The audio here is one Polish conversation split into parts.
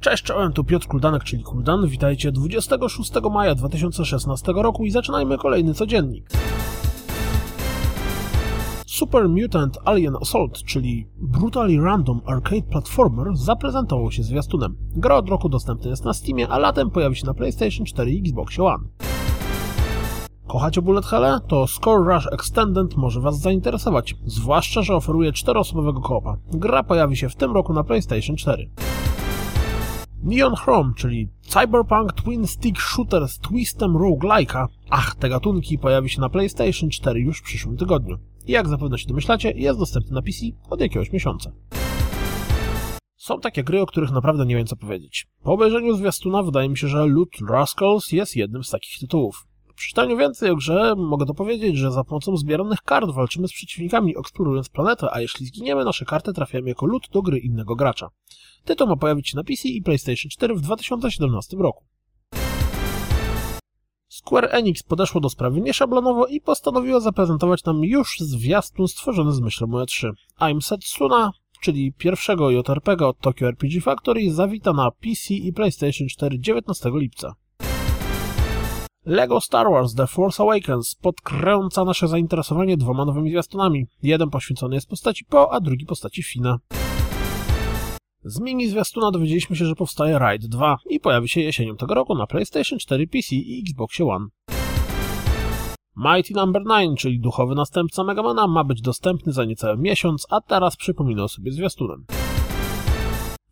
Cześć, czołem, tu Piotr Kuldanek, czyli Kuldan. Witajcie 26 maja 2016 roku i zaczynajmy kolejny codziennik. Super Mutant Alien Assault, czyli Brutally Random Arcade Platformer, zaprezentował się zwiastunem. Gra od roku dostępna jest na Steamie, a latem pojawi się na PlayStation 4 i Xbox One. Kochacie bullet helle? To Score Rush Extended może Was zainteresować, zwłaszcza, że oferuje 4-osobowego koopa. Gra pojawi się w tym roku na PlayStation 4. Neon Chrome, czyli Cyberpunk Twin Stick Shooter z twistem roguelike'a. Ach, te gatunki pojawi się na PlayStation 4 już w przyszłym tygodniu. I jak zapewne się domyślacie, jest dostępny na PC od jakiegoś miesiąca. Są takie gry, o których naprawdę nie wiem co powiedzieć. Po obejrzeniu zwiastuna wydaje mi się, że Loot Rascals jest jednym z takich tytułów. Po przeczytaniu więcej o grze mogę dopowiedzieć, że za pomocą zbieranych kart walczymy z przeciwnikami, eksplorując planetę, a jeśli zginiemy, nasze karty trafiają jako loot do gry innego gracza. Tytuł ma pojawić się na PC i PlayStation 4 w 2017 roku. Square Enix podeszło do sprawy nieszablonowo i postanowiło zaprezentować nam już zwiastun stworzony z myślą o E3. I'm Setsuna, czyli pierwszego JRPG od Tokyo RPG Factory, zawita na PC i PlayStation 4 19 lipca. LEGO Star Wars The Force Awakens podkręca nasze zainteresowanie dwoma nowymi zwiastunami. Jeden poświęcony jest postaci Po, a drugi postaci Fina. Z mini zwiastuna dowiedzieliśmy się, że powstaje Ride 2 i pojawi się jesienią tego roku na PlayStation 4, PC i Xbox One. Mighty Number no. 9, czyli duchowy następca Megamana, ma być dostępny za niecały miesiąc, a teraz przypomina o sobie zwiastunem.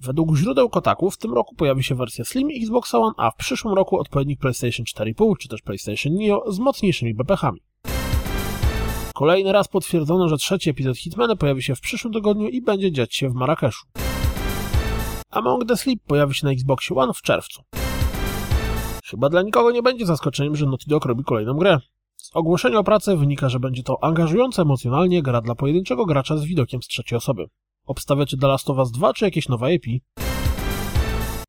Według źródeł Kotaku w tym roku pojawi się wersja Slim Xbox One, a w przyszłym roku odpowiednik PlayStation 4,5 czy też PlayStation Neo z mocniejszymi BPH-ami. Kolejny raz potwierdzono, że trzeci epizod Hitmana pojawi się w przyszłym tygodniu i będzie dziać się w Marrakeszu. Among the Sleep pojawi się na Xbox One w czerwcu. Chyba dla nikogo nie będzie zaskoczeniem, że Naughty Dog robi kolejną grę. Z ogłoszenia o pracę wynika, że będzie to angażująca emocjonalnie gra dla pojedynczego gracza z widokiem z trzeciej osoby. Obstawiacie The Last of Us 2 czy jakieś nowe IP?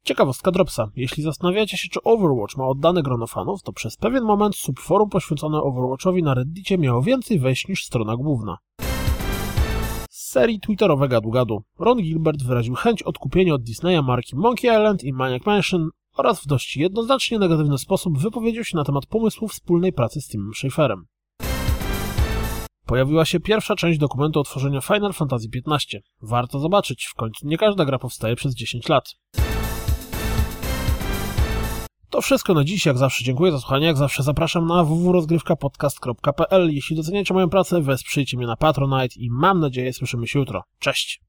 Ciekawostka Dropsa. Jeśli zastanawiacie się, czy Overwatch ma oddane grono fanów, to przez pewien moment subforum poświęcone Overwatchowi na Reddicie miało więcej wejść niż strona główna. Z serii twitterowe gadu-gadu Ron Gilbert wyraził chęć odkupienia od Disneya marki Monkey Island i Maniac Mansion oraz w dość jednoznacznie negatywny sposób wypowiedział się na temat pomysłu wspólnej pracy z Timem Schaferem. Pojawiła się pierwsza część dokumentu o tworzeniu Final Fantasy XV. Warto zobaczyć, w końcu nie każda gra powstaje przez 10 lat. To wszystko na dziś, jak zawsze dziękuję za słuchanie, jak zawsze zapraszam na www.rozgrywkapodcast.pl Jeśli doceniacie moją pracę, wesprzyjcie mnie na Patronite i mam nadzieję słyszymy się jutro. Cześć!